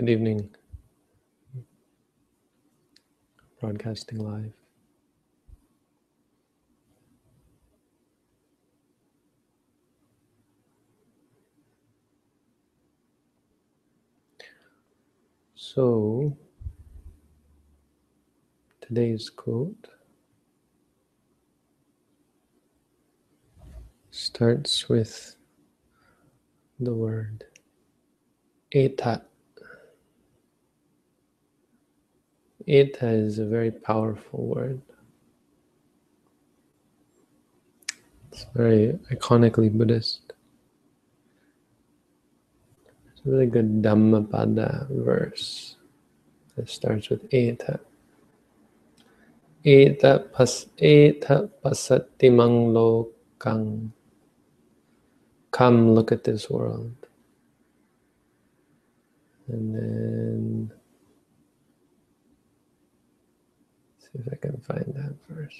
Good evening. Broadcasting live. So, today's quote starts with the word eta. Eta is a very powerful word. It's very iconically Buddhist. It's a really good Dhammapada verse that starts with Eta. Eta pas eta pasatimang lokang. Come look at this world. And then see if I can find that verse.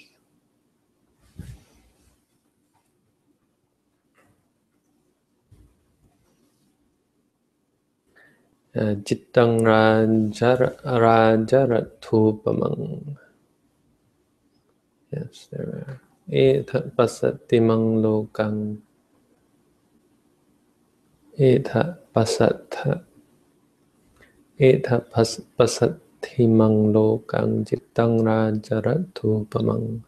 Uh, Chittang Rajaratupamang. Yes, there we are. Etha pasatimang lokang. Etha pasatha. Etha pas, pasatimang lokang chittang rajaratupamang.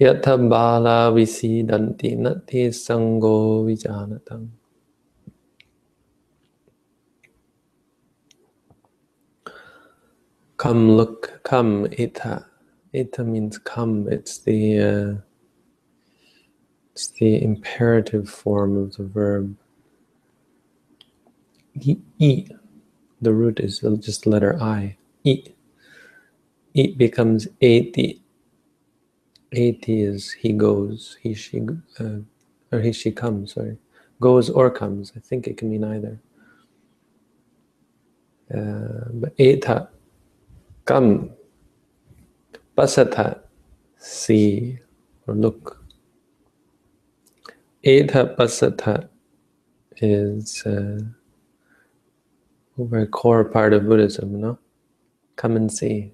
Yatha bala visidanti nati sango vijanatang. Come, look, come, ita. Ita means come. It's the uh, it's the imperative form of the verb. The root is just letter I. I. E becomes eti. Eti is he goes, he she, uh, or he she comes. Sorry, goes or comes. I think it can mean either. Uh, but eta Come, pasatha, see or look. Etha pasatha is uh, very core part of Buddhism, no? Come and see.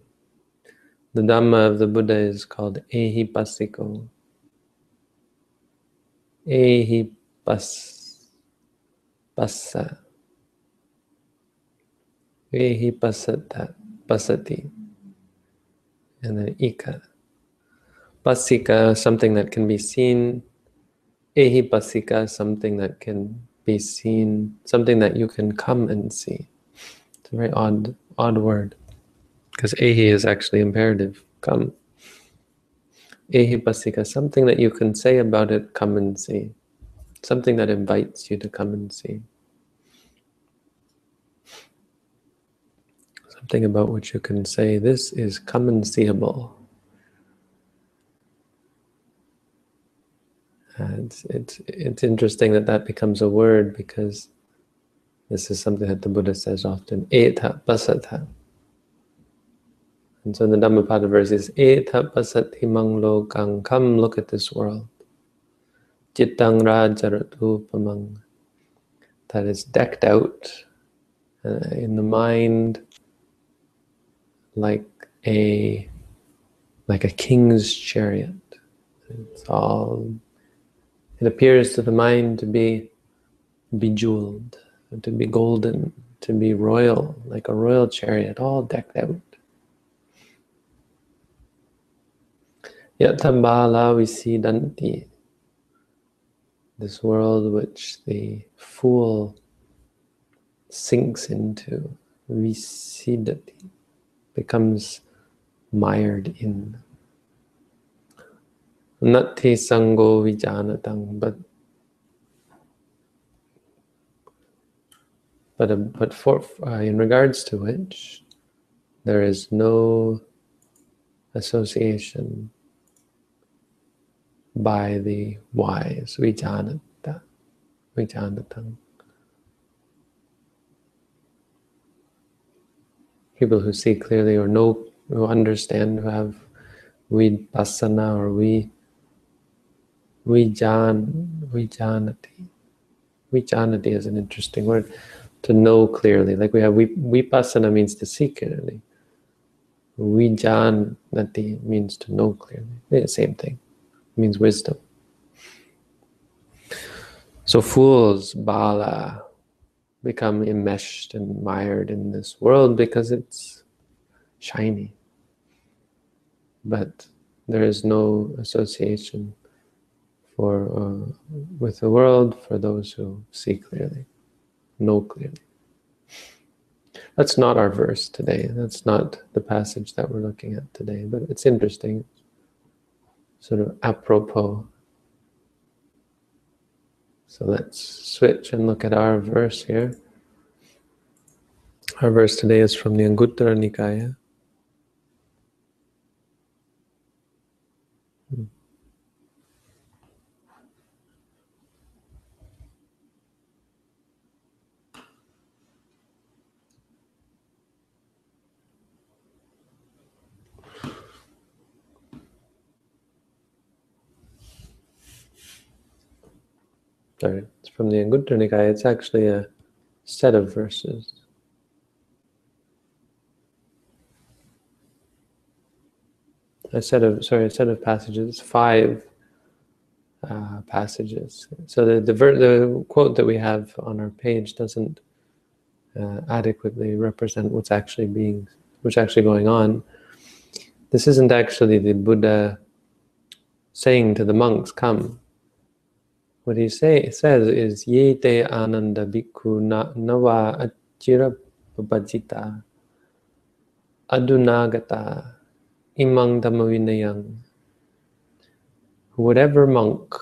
The Dhamma of the Buddha is called Ehipassiko. Ehipas, passa. Ehipassata pasati, and then ika. Pasika, something that can be seen. Ehi pasika, something that can be seen, something that you can come and see. It's a very odd, odd word, because ehi is actually imperative. Come. Ehi pasika, something that you can say about it, come and see. Something that invites you to come and see. something about which you can say, this is come and seeable. It's, it's, it's interesting that that becomes a word because this is something that the Buddha says often, eta pasatha. And so in the Dhammapada verse is, eta pasati mang lokang, come look at this world. Chittang rajaratupamang, that is decked out uh, in the mind like a like a king's chariot. It's all it appears to the mind to be bejeweled, to be golden, to be royal, like a royal chariot, all decked out. Yatambala visidanti. This world which the fool sinks into, visidati becomes mired in. Nati sango vijanatang, but but uh, but for uh, in regards to which there is no association by the wise vijanata vijanatang. people who see clearly or know, who understand, who have vipassana or we vijan vijanati. Vijanati is an interesting word. to know clearly. Like we have vipassana means to see clearly. Vijanati means to know clearly. Same thing. It means wisdom. So fools, bala, become enmeshed and mired in this world because it's shiny. But there is no association for uh, with the world for those who see clearly, know clearly. That's not our verse today. That's not the passage that we're looking at today, but it's interesting, sort of apropos. So let's switch and look at our verse here. Our verse today is from the Anguttara Nikaya. Sorry, it's from the Anguttara Nikaya. It's actually a set of verses. A set of sorry, a set of passages, five uh, passages. So the the, the quote that we have on our page doesn't uh, adequately represent what's actually being what's actually going on. This isn't actually the Buddha saying to the monks, "Come, what he say, says is ye te ananda bhikkhu na, nava achira papajita adunagata imang dhammavinayang. Whatever monk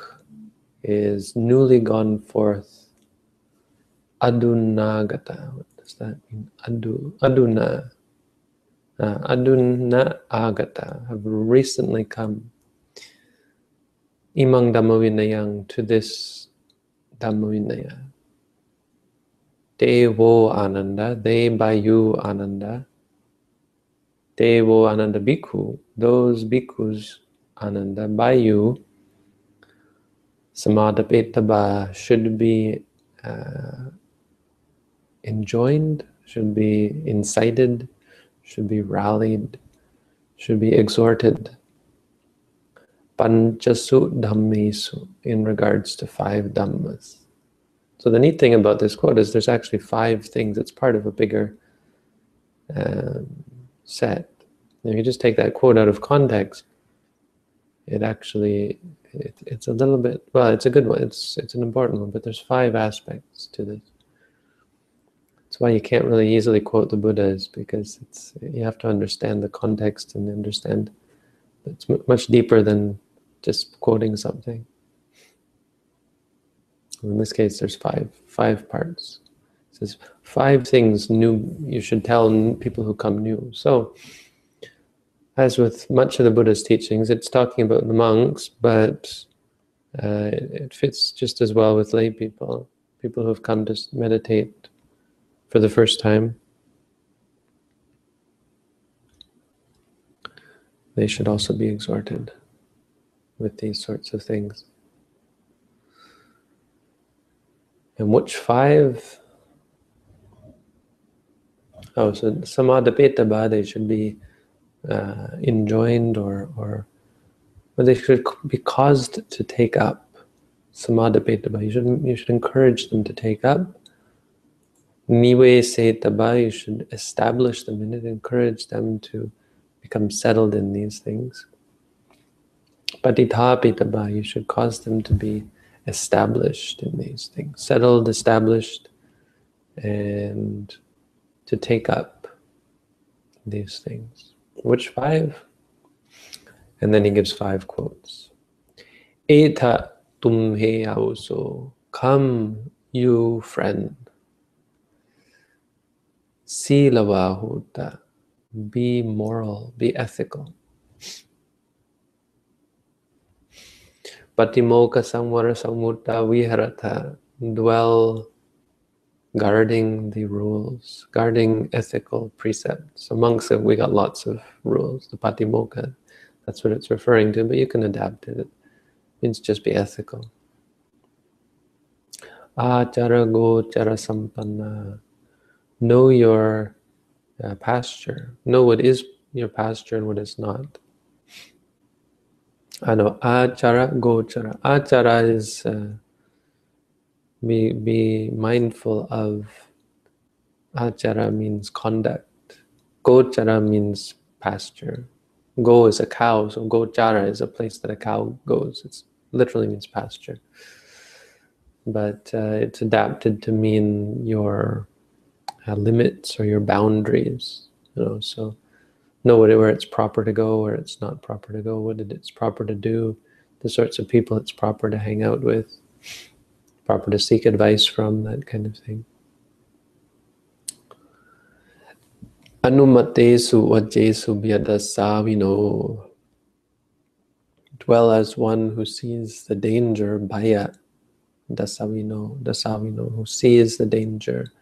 is newly gone forth adunagata what does that mean? Adu aduna uh, aduna agata have recently come imang Dhammavinayang to this Dhammavinaya. Devo Ananda, they by you Ananda. Devo Ananda Bhikkhu, those bhikkhus Ananda by you. Samadapetaba should be uh, enjoined, should be incited, should be rallied, should be exhorted panchasu dhammesu in regards to five dhammas. So the neat thing about this quote is there's actually five things. It's part of a bigger um, set. If you just take that quote out of context, it actually it, it's a little bit well. It's a good one. It's it's an important one. But there's five aspects to this. That's why you can't really easily quote the Buddhas because it's you have to understand the context and understand. It's much deeper than just quoting something. In this case, there's five five parts. It says five things new you should tell people who come new. So, as with much of the Buddha's teachings, it's talking about the monks, but uh, it fits just as well with lay people, people who have come to meditate for the first time. They should also be exhorted with these sorts of things. And which five? Oh, so samadapeta they should be uh, enjoined or, or, or they should be caused to take up. Samadapeta you should, you should encourage them to take up. Niwe setaba, you should establish them in it, encourage them to become settled in these things. Patithapitaba, you should cause them to be established in these things, settled, established, and to take up these things. Which five? And then he gives five quotes. Eta tumhe auso, come, you friend. Silavahuta, be moral, be ethical. Patimokkha Samvara Sammutta Viharata, dwell guarding the rules, guarding ethical precepts. Amongst it, we got lots of rules. The Patimokkha, that's what it's referring to, but you can adapt it. It means just be ethical. Achara go chara sampanna, know your uh, pasture, know what is your pasture and what is not. I know achara gochara. Achara is uh, be be mindful of. Achara means conduct. Gochara means pasture. Go is a cow, so gochara is a place that a cow goes. It literally means pasture, but uh, it's adapted to mean your uh, limits or your boundaries. You know, so know where it's proper to go, where it's not proper to go, what it's proper to do, the sorts of people it's proper to hang out with, proper to seek advice from, that kind of thing. Anumatesu vajesu vyadasavino. Dwell as one who sees the danger, bhaya, dasavino, dasavino, who sees the danger.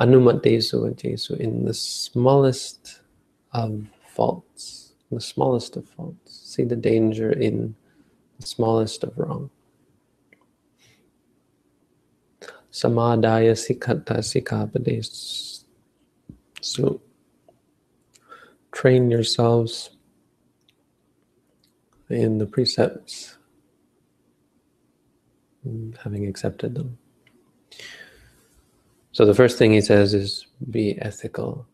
Anumatesu vajesu, in the smallest of faults, the smallest of faults. See the danger in the smallest of wrong. Samadaya sikata sikapades. So train yourselves in the precepts, having accepted them. So the first thing he says is be ethical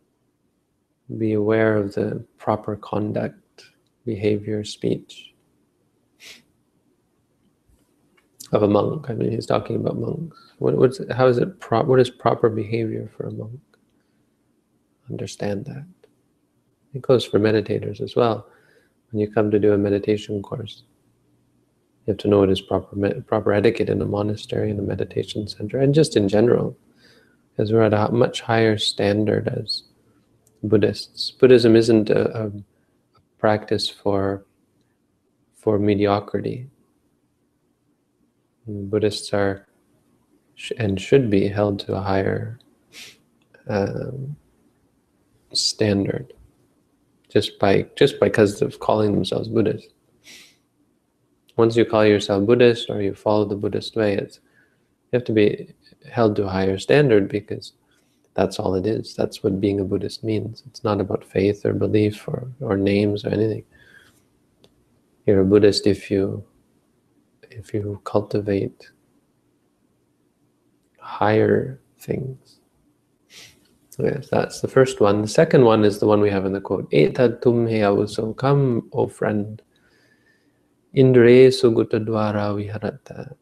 be aware of the proper conduct, behavior, speech of a monk. I mean, he's talking about monks. What, what's how is it? Pro, what is proper behavior for a monk? Understand that. It goes for meditators as well. When you come to do a meditation course, you have to know what is proper proper etiquette in a monastery, in a meditation center, and just in general, because we're at a much higher standard as Buddhists. Buddhism isn't a, a practice for for mediocrity. Buddhists are and should be held to a higher um, standard just by just because of calling themselves Buddhist. Once you call yourself Buddhist or you follow the Buddhist way, it's you have to be held to a higher standard because that's all it is. That's what being a Buddhist means. It's not about faith or belief or, or names or anything. You're a Buddhist if you if you cultivate higher things. So yes, that's the first one. The second one is the one we have in the quote. Etad tum avuso, come, O friend. Indre sugutadwara viharata.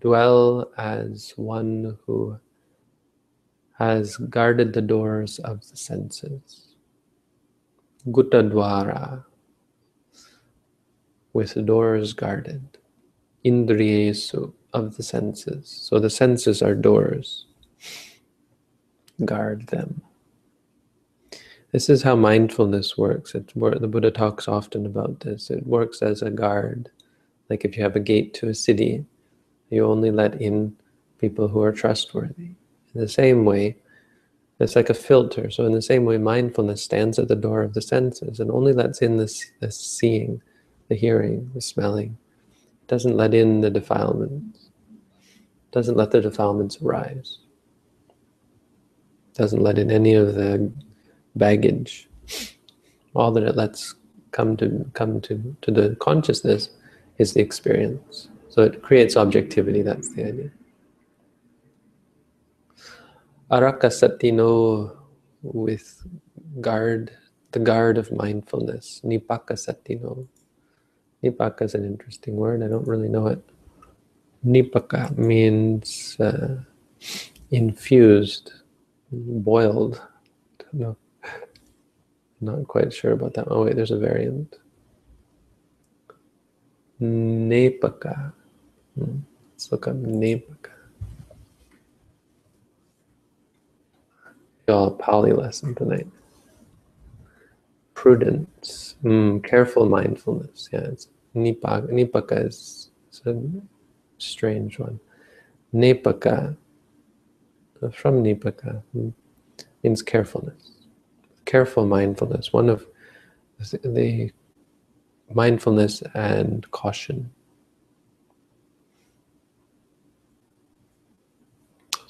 Dwell as one who has guarded the doors of the senses. Gutta with the doors guarded. Indriyesu, of the senses. So the senses are doors. Guard them. This is how mindfulness works. The Buddha talks often about this. It works as a guard. Like if you have a gate to a city, you only let in people who are trustworthy. In the same way, it's like a filter. So in the same way, mindfulness stands at the door of the senses and only lets in this, this seeing, the hearing, the smelling. It doesn't let in the defilements. It doesn't let the defilements arise. It doesn't let in any of the baggage. All that it lets come to come to, to the consciousness is the experience. So it creates objectivity, that's the idea. Arakasatino with guard, the guard of mindfulness. Nipakasatino. Nipaka is an interesting word. I don't really know it. Nipaka means uh, infused, boiled. No, not quite sure about that. Oh wait, there's a variant. Nepaka. Hmm. Let's look up. All Pali lesson tonight. Prudence, mm, careful mindfulness. Yeah, it's nipaka. Nipaka is a strange one. Nepaka, from Nipaka, mm, means carefulness. Careful mindfulness. One of the mindfulness and caution.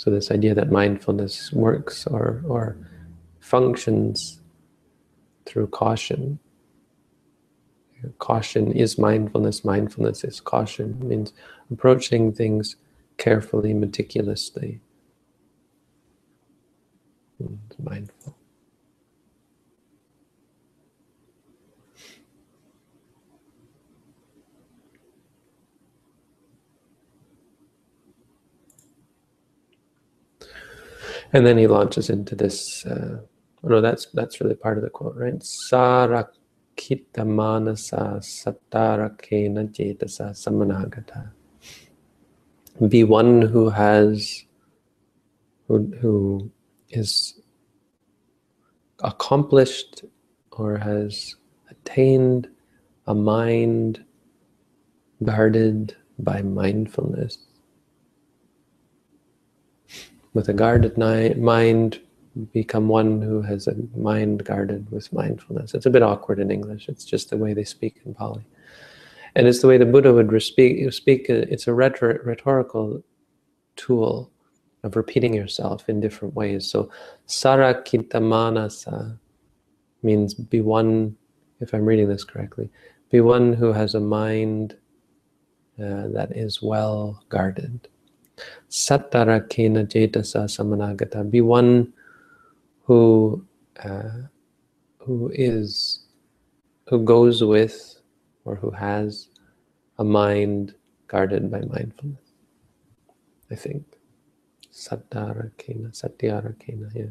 So this idea that mindfulness works or or functions through caution. Caution is mindfulness, mindfulness is caution. It means approaching things carefully, meticulously. Hmm, Mindful. And then he launches into this. Uh, oh no, that's that's really part of the quote, right? Sarakita manasa satarakena jetasa samanagata. Be one who has, who, who is accomplished or has attained a mind guarded by mindfulness with a guarded mind, become one who has a mind guarded with mindfulness. It's a bit awkward in English. It's just the way they speak in Pali. And it's the way the Buddha would speak. speak it's a rhetor rhetorical tool of repeating yourself in different ways. So, sarakitamanasa means be one, if I'm reading this correctly, be one who has a mind uh, that is well guarded. Sattara kena jetasa samanagata. Be one who uh, who is who goes with or who has a mind guarded by mindfulness. I think. Sattara kena, satyara kena, yeah.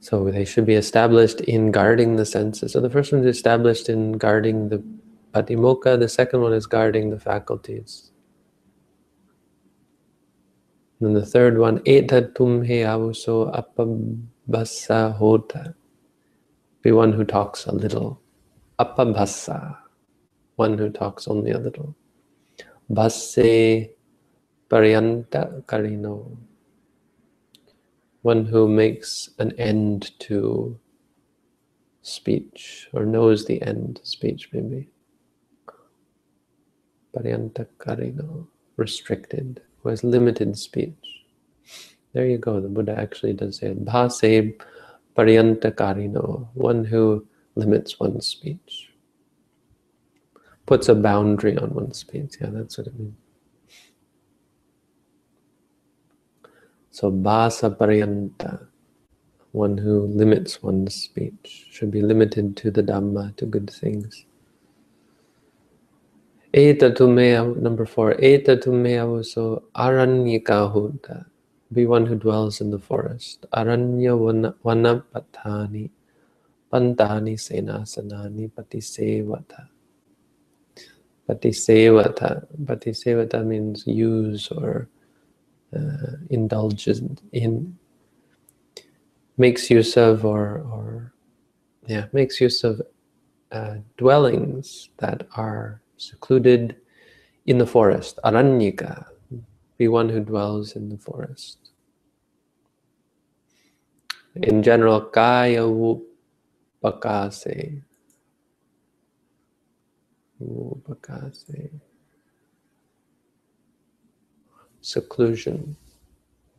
So they should be established in guarding the senses. So the first one is established in guarding the Patimokkha, the second one is guarding the faculties. And the third one, Eta tumhe avuso apabhasa hota. Be one who talks a little. Apabhasa, one who talks only a little. Bhasse paryanta karino. One who makes an end to speech, or knows the end speech, maybe. Paryantakarino, restricted, who has limited speech. There you go, the Buddha actually does say. Bhase Paryantakarino, one who limits one's speech. Puts a boundary on one's speech. Yeah, that's what it means. So bhasa paryanta, one who limits one's speech, should be limited to the Dhamma, to good things. Eta tumea, number four, eta tumea so aranyikahuta. Be one who dwells in the forest. Aranya vanapatani, pantani senasanani patisevata. Patisevata. Patisevata means use or uh, indulges in, makes use of or, or yeah, makes use of uh, dwellings that are secluded in the forest. Aranyika, be one who dwells in the forest. In general, kaya upakase. Upakase. Seclusion.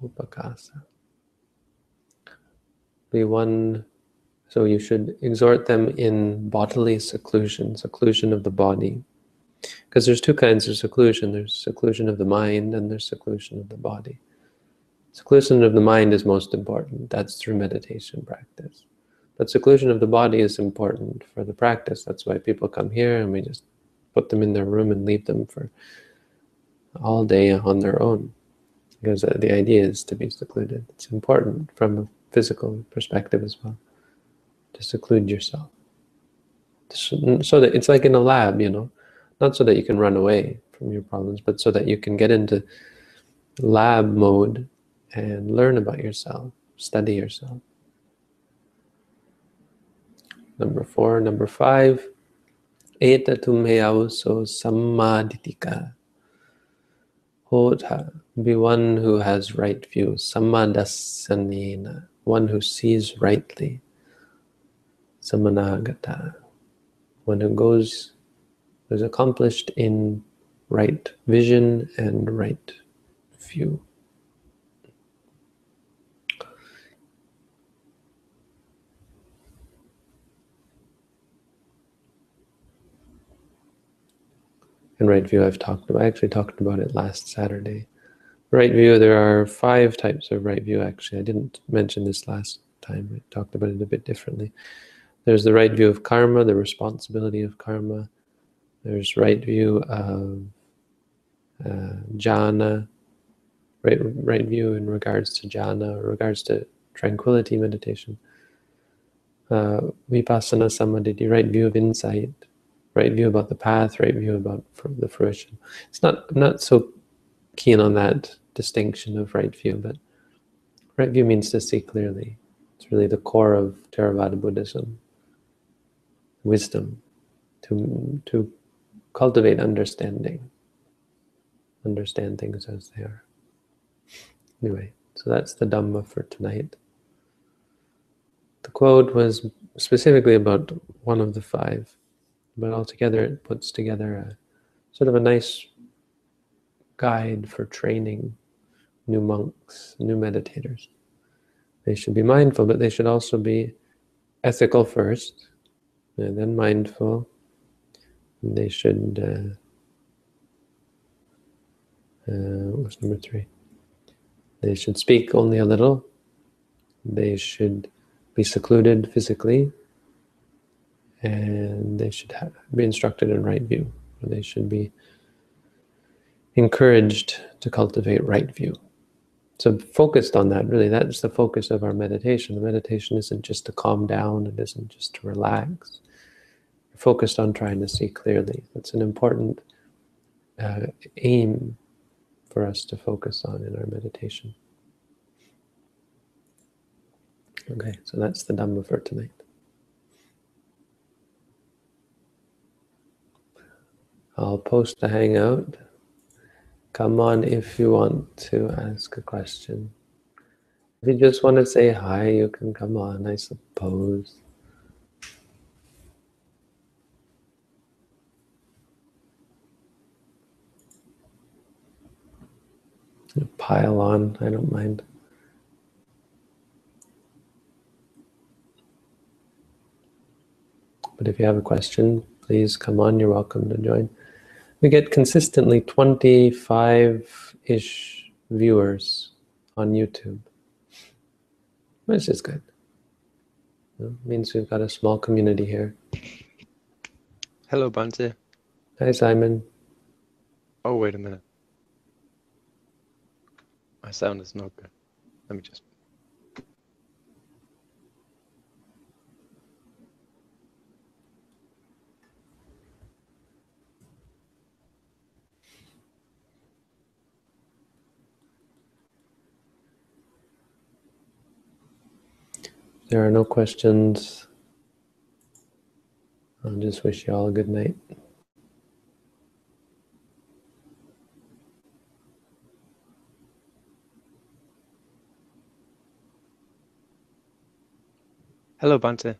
Upakasa. Be one, so you should exhort them in bodily seclusion, seclusion of the body. Because there's two kinds of seclusion there's seclusion of the mind and there's seclusion of the body. Seclusion of the mind is most important. That's through meditation practice. But seclusion of the body is important for the practice. That's why people come here and we just put them in their room and leave them for all day on their own. Because the idea is to be secluded. It's important from a physical perspective as well to seclude yourself. So that it's like in a lab, you know not so that you can run away from your problems, but so that you can get into lab mode and learn about yourself, study yourself. Number four. Number five, Eta tumeyauso sammadhitika. Hota, be one who has right view. Samadasanena, one who sees rightly. Samanagata, one who goes was accomplished in right vision and right view. And right view I've talked about, I actually talked about it last Saturday. Right view, there are five types of right view actually. I didn't mention this last time, I talked about it a bit differently. There's the right view of karma, the responsibility of karma. There's right view of uh, jhana, right, right view in regards to jhana, regards to tranquility meditation. Uh, vipassana samadhi, right view of insight, right view about the path, right view about the fruition. It's not, I'm not so keen on that distinction of right view, but right view means to see clearly. It's really the core of Theravada Buddhism. Wisdom, to, to cultivate understanding, understand things as they are. Anyway, so that's the Dhamma for tonight. The quote was specifically about one of the five, but altogether it puts together a sort of a nice guide for training new monks, new meditators. They should be mindful, but they should also be ethical first, and then mindful. They should, uh, uh, number three? They should speak only a little. They should be secluded physically. And they should be instructed in right view. They should be encouraged to cultivate right view. So focused on that, really, that's the focus of our meditation. The meditation isn't just to calm down, it isn't just to relax. Focused on trying to see clearly. That's an important uh, aim for us to focus on in our meditation. Okay, so that's the Dhamma for tonight. I'll post the Hangout. Come on if you want to ask a question. If you just want to say hi, you can come on, I suppose. Pile on, I don't mind. But if you have a question, please come on, you're welcome to join we get consistently 25-ish viewers on YouTube. Which is good. It means we've got a small community here. Hello, Bhante. Hi, Simon. Oh, wait a minute. My sound is not good. Let me just there are no questions. I'll just wish you all a good night. Hello, Bhante.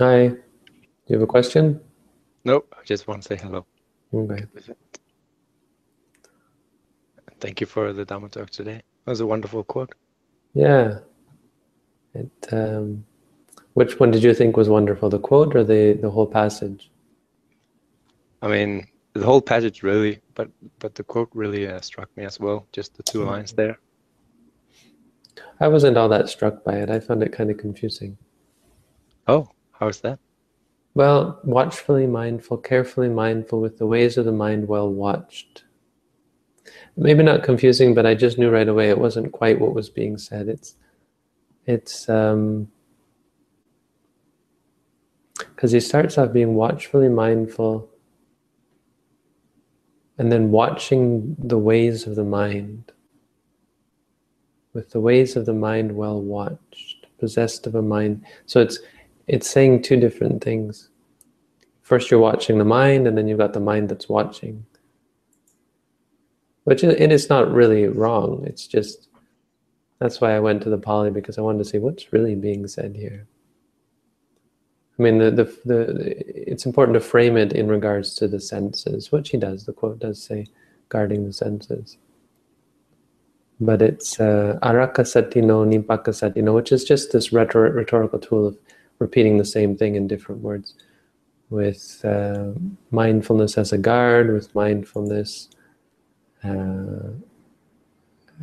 Hi. Do you have a question? Nope, I just want to say hello. Okay. Thank you for the Dhamma talk today. That was a wonderful quote. Yeah, it, um, which one did you think was wonderful, the quote or the, the whole passage? I mean, the whole passage really, but but the quote really uh, struck me as well. Just the two lines there. I wasn't all that struck by it. I found it kind of confusing. Oh, how is that? Well, watchfully mindful, carefully mindful with the ways of the mind well watched. Maybe not confusing, but I just knew right away it wasn't quite what was being said. It's it's um, because he starts off being watchfully mindful and then watching the ways of the mind with the ways of the mind well watched possessed of a mind so it's it's saying two different things first you're watching the mind and then you've got the mind that's watching which it is not really wrong it's just that's why I went to the Pali because I wanted to see what's really being said here. I mean, the, the, the, it's important to frame it in regards to the senses, which he does. The quote does say, guarding the senses. But it's uh, araka satino, nipaka satino, which is just this rhetor- rhetorical tool of repeating the same thing in different words. With uh, mindfulness as a guard, with mindfulness uh,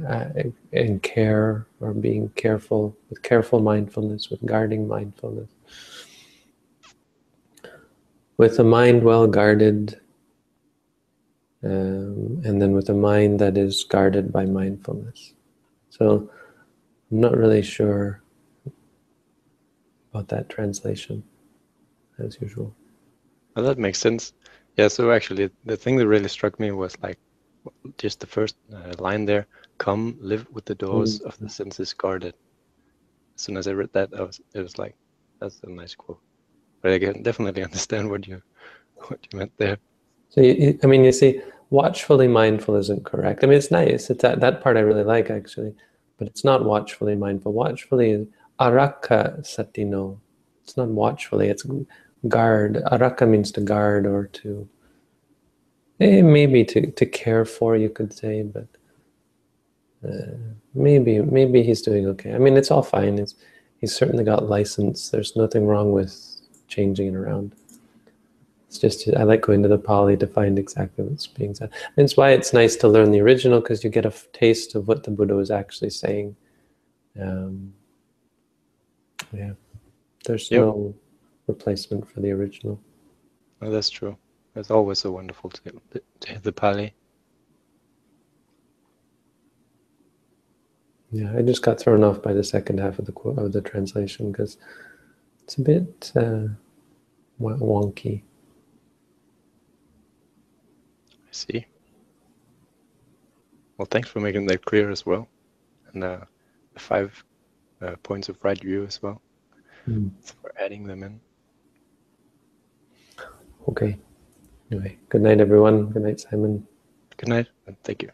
uh, and care, or being careful, with careful mindfulness, with guarding mindfulness with a mind well guarded, um, and then with a mind that is guarded by mindfulness. So I'm not really sure about that translation, as usual. Well, that makes sense. Yeah, so actually, the thing that really struck me was like just the first uh, line there come live with the doors mm. of the senses guarded. As soon as I read that, I was, it was like, that's a nice quote but I can definitely understand what you what you meant there. So you, I mean, you see, watchfully mindful isn't correct. I mean, it's nice. It's that that part I really like actually, but it's not watchfully mindful. Watchfully araka satino. It's not watchfully. It's guard. Araka means to guard or to eh, maybe to to care for. You could say, but. Uh, maybe maybe he's doing okay. I mean, it's all fine. It's he's certainly got license. There's nothing wrong with changing it around. It's just, I like going to the Pali to find exactly what's being said. And it's why it's nice to learn the original because you get a taste of what the Buddha was actually saying. Um, yeah, there's yep. no replacement for the original. Oh, that's true. It's always so wonderful to, to hear the Pali. Yeah, I just got thrown off by the second half of the quote of the translation because it's a bit uh, wonky. I see. Well, thanks for making that clear as well, and uh, the five uh, points of right view as well. Mm. For adding them in. Okay. Anyway, good night, everyone. Good night, Simon. Good night, and thank you.